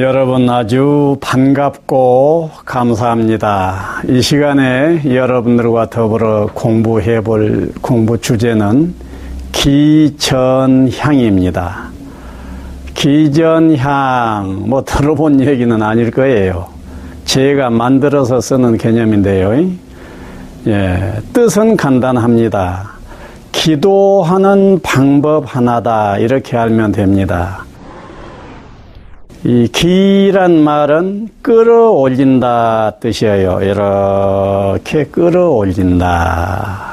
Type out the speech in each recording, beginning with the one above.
여러분 아주 반갑고 감사합니다. 이 시간에 여러분들과 더불어 공부해 볼 공부 주제는 기전향입니다. 기전향, 뭐 들어본 얘기는 아닐 거예요. 제가 만들어서 쓰는 개념인데요. 예, 뜻은 간단합니다. 기도하는 방법 하나다. 이렇게 알면 됩니다. 이 기란 말은 끌어올린다 뜻이에요. 이렇게 끌어올린다.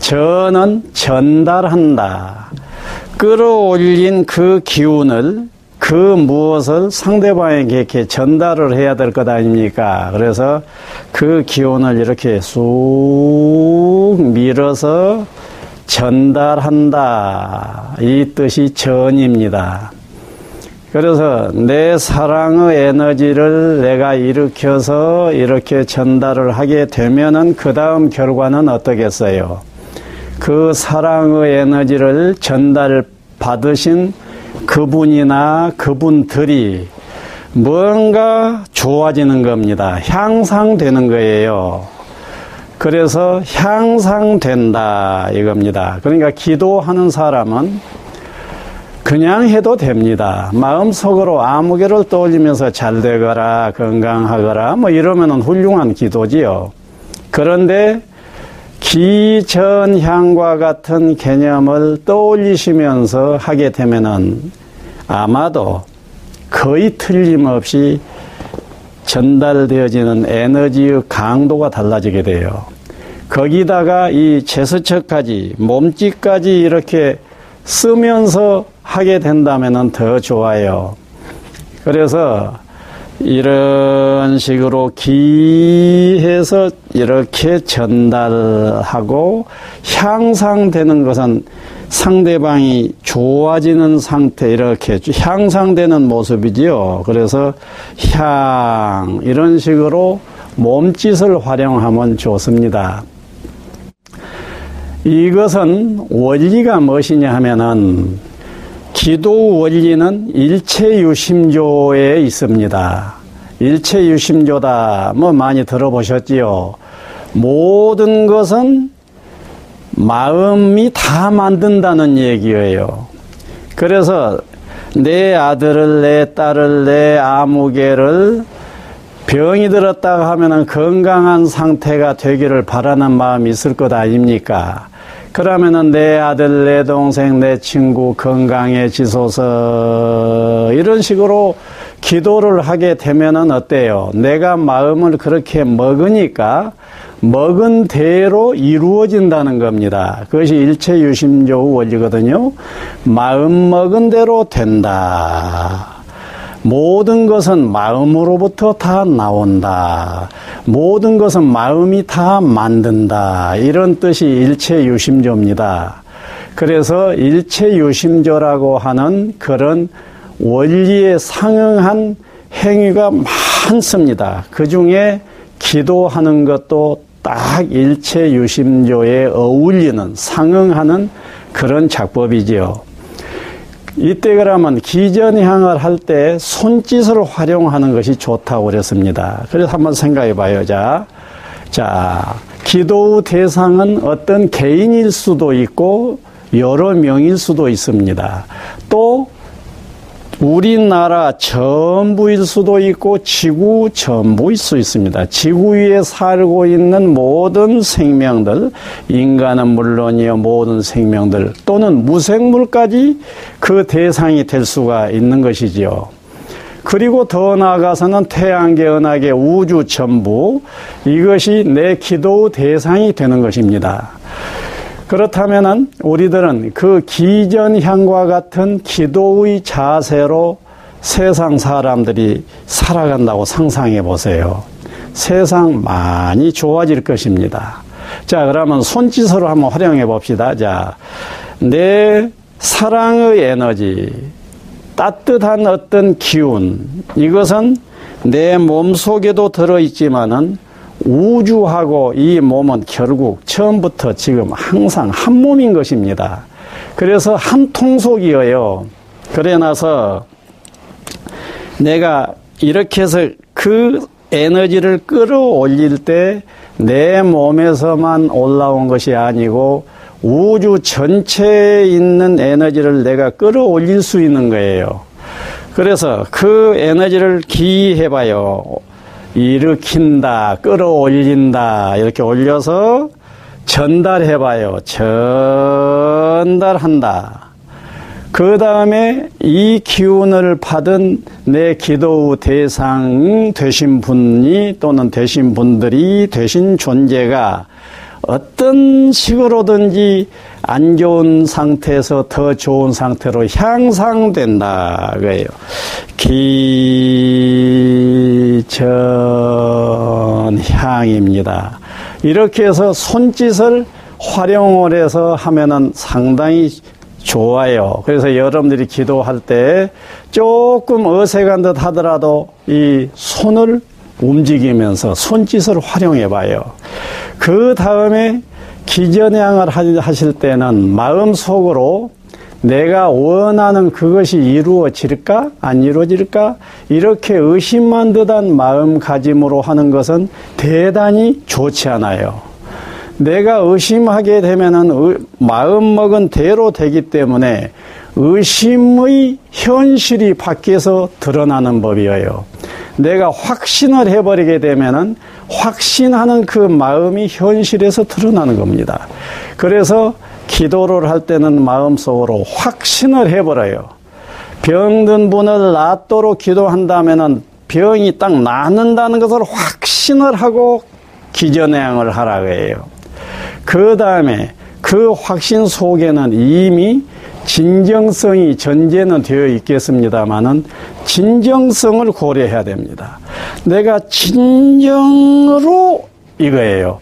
전은 전달한다. 끌어올린 그 기운을 그 무엇을 상대방에게 이렇게 전달을 해야 될 것 아닙니까? 그래서 그 기운을 이렇게 쑥 밀어서 전달한다. 이 뜻이 전입니다. 그래서 내 사랑의 에너지를 내가 일으켜서 이렇게 전달을 하게 되면은 그 다음 결과는 어떻겠어요? 그 사랑의 에너지를 전달 받으신 그분이나 그분들이 뭔가 좋아지는 겁니다. 향상되는 거예요. 그래서 향상된다 이겁니다. 그러니까 기도하는 사람은 그냥 해도 됩니다. 마음속으로 아무개를 떠올리면서 잘 되거라, 건강하거라, 뭐 이러면은 훌륭한 기도지요. 그런데 기전향과 같은 개념을 떠올리시면서 하게 되면은 아마도 거의 틀림없이 전달되어지는 에너지의 강도가 달라지게 돼요. 거기다가 이 제스처까지, 몸짓까지 이렇게 쓰면서 하게 된다면 더 좋아요. 그래서 이런 식으로 기해서 이렇게 전달하고 향상되는 것은 상대방이 좋아지는 상태 이렇게 향상되는 모습이지요. 그래서 향 이런 식으로 몸짓을 활용하면 좋습니다. 이것은 원리가 무엇이냐 하면은 기도 원리는 일체유심조에 있습니다. 일체유심조다. 뭐 많이 들어보셨지요. 모든 것은 마음이 다 만든다는 얘기예요. 그래서 내 아들을, 내 딸을, 내 아무개를 병이 들었다고 하면 건강한 상태가 되기를 바라는 마음이 있을 것 아닙니까? 그러면은 내 아들, 내 동생, 내 친구 건강해지소서 이런 식으로 기도를 하게 되면은 어때요? 내가 마음을 그렇게 먹으니까 먹은 대로 이루어진다는 겁니다. 그것이 일체 유심조 원리거든요. 마음 먹은 대로 된다. 모든 것은 마음으로부터 다 나온다. 모든 것은 마음이 다 만든다. 이런 뜻이 일체 유심조입니다. 그래서 일체 유심조라고 하는 그런 원리에 상응한 행위가 많습니다. 그 중에 기도하는 것도 딱 일체 유심조에 어울리는, 상응하는 그런 작법이지요. 이때 그러면 기전향을 할 때 손짓을 활용하는 것이 좋다고 그랬습니다. 그래서 한번 생각해 봐요. 자, 자, 기도 대상은 어떤 개인일 수도 있고 여러 명일 수도 있습니다. 또 우리나라 전부일 수도 있고 지구 전부일 수 있습니다. 지구 위에 살고 있는 모든 생명들, 인간은 물론이요, 모든 생명들 또는 무생물까지 그 대상이 될 수가 있는 것이지요. 그리고 더 나아가서는 태양계, 은하계, 우주 전부 이것이 내 기도 대상이 되는 것입니다. 그렇다면은 우리들은 그 기전향과 같은 기도의 자세로 세상 사람들이 살아간다고 상상해 보세요. 세상 많이 좋아질 것입니다. 자, 그러면 손짓으로 한번 활용해 봅시다. 자, 내 사랑의 에너지, 따뜻한 어떤 기운, 이것은 내 몸 속에도 들어있지만은 우주하고 이 몸은 결국 처음부터 지금 항상 한 몸인 것입니다. 그래서 한 통속이어요. 그래 나서 내가 이렇게 해서 그 에너지를 끌어올릴 때 내 몸에서만 올라온 것이 아니고 우주 전체에 있는 에너지를 내가 끌어올릴 수 있는 거예요. 그래서 그 에너지를 기해봐요. 일으킨다, 끌어올린다, 이렇게 올려서 전달해봐요. 전달한다. 그 다음에 이 기운을 받은 내 기도 대상 되신 분이 또는 되신 분들이 되신 존재가 어떤 식으로든지 안 좋은 상태에서 더 좋은 상태로 향상된다. 그예요. 기전향입니다. 이렇게 해서 손짓을 활용을 해서 하면은 상당히 좋아요. 그래서 여러분들이 기도할 때 조금 어색한 듯 하더라도 이 손을 움직이면서 손짓을 활용해 봐요. 그 다음에 기전향을 하실 때는 마음속으로 내가 원하는 그것이 이루어질까? 안 이루어질까? 이렇게 의심만 듯한 마음가짐으로 하는 것은 대단히 좋지 않아요. 내가 의심하게 되면은 마음 먹은 대로 되기 때문에 의심의 현실이 밖에서 드러나는 법이에요. 내가 확신을 해버리게 되면은 확신하는 그 마음이 현실에서 드러나는 겁니다. 그래서 기도를 할 때는 마음속으로 확신을 해버려요. 병든 분을 낫도록 기도한다면은 병이 딱 낫는다는 것을 확신을 하고 기전행을 하라고 해요. 그 다음에 그 확신 속에는 이미 진정성이 전제는 되어 있겠습니다만은 진정성을 고려해야 됩니다. 내가 진정으로 이거예요.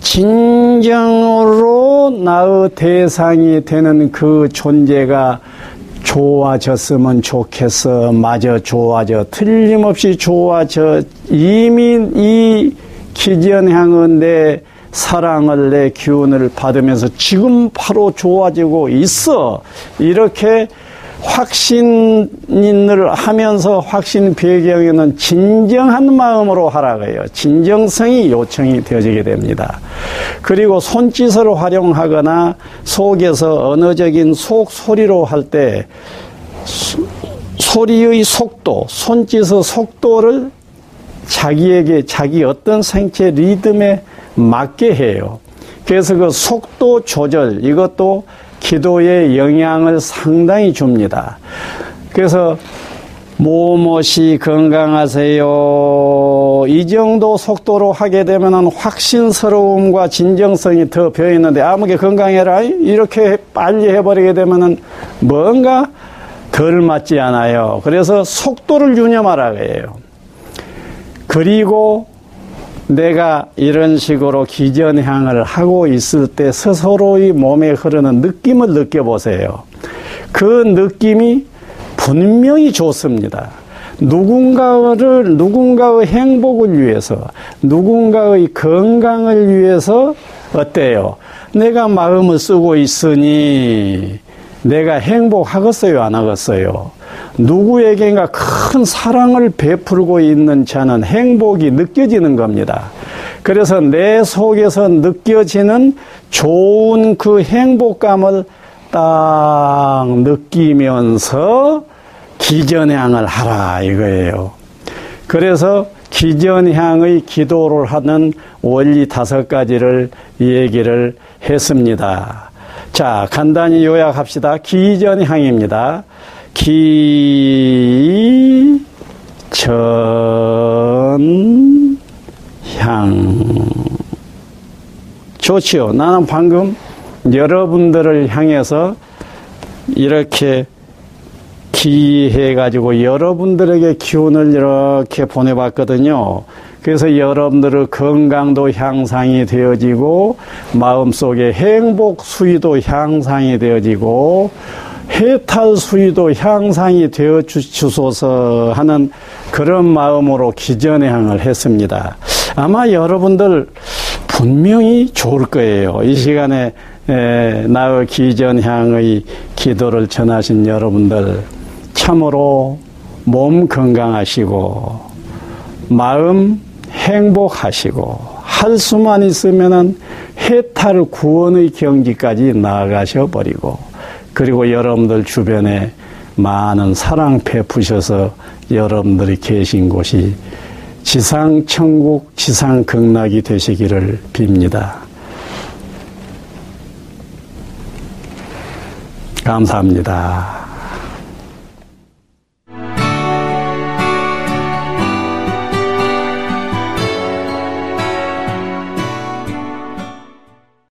진정으로 나의 대상이 되는 그 존재가 좋아졌으면 좋겠어. 마저 좋아져. 틀림없이 좋아져. 이미 이 기전향은 내 사랑을 내 기운을 받으면서 지금 바로 좋아지고 있어. 이렇게 확신을 하면서 확신 배경에는 진정한 마음으로 하라고 해요. 진정성이 요청이 되어지게 됩니다. 그리고 손짓을 활용하거나 속에서 언어적인 속 소리로 할 때 소리의 속도, 손짓의 속도를 자기에게 자기 어떤 생체 리듬에 맞게 해요. 그래서 그 속도 조절 이것도 기도에 영향을 상당히 줍니다. 그래서 모모시 건강하세요. 이 정도 속도로 하게 되면 확신스러움과 진정성이 더 배어있는데 아무게 건강해라. 이렇게 빨리 해버리게 되면 뭔가 덜 맞지 않아요. 그래서 속도를 유념하라 해요. 그리고 내가 이런 식으로 기전향을 하고 있을 때 스스로의 몸에 흐르는 느낌을 느껴보세요. 그 느낌이 분명히 좋습니다. 누군가를, 누군가의 행복을 위해서, 누군가의 건강을 위해서 어때요? 내가 마음을 쓰고 있으니 내가 행복하겠어요? 안 하겠어요? 누구에게인가 큰 사랑을 베풀고 있는 자는 행복이 느껴지는 겁니다. 그래서 내 속에서 느껴지는 좋은 그 행복감을 딱 느끼면서 기전향을 하라 이거예요. 그래서 기전향의 기도를 하는 원리 다섯 가지를 얘기를 했습니다. 자, 간단히 요약합시다. 기전향입니다. 기, 전, 향. 좋지요. 나는 방금 여러분들을 향해서 이렇게 기해가지고 여러분들에게 기운을 이렇게 보내봤거든요. 그래서 여러분들의 건강도 향상이 되어지고 마음속에 행복 수위도 향상이 되어지고 해탈 수위도 향상이 되어 주소서 하는 그런 마음으로 기전향을 했습니다. 아마 여러분들 분명히 좋을 거예요. 이 시간에 나의 기전향의 기도를 전하신 여러분들 참으로 몸 건강하시고 마음 행복하시고 할 수만 있으면은 해탈 구원의 경지까지 나아가셔 버리고 그리고 여러분들 주변에 많은 사랑 베푸셔서 여러분들이 계신 곳이 지상 천국 지상 극락이 되시기를 빕니다. 감사합니다.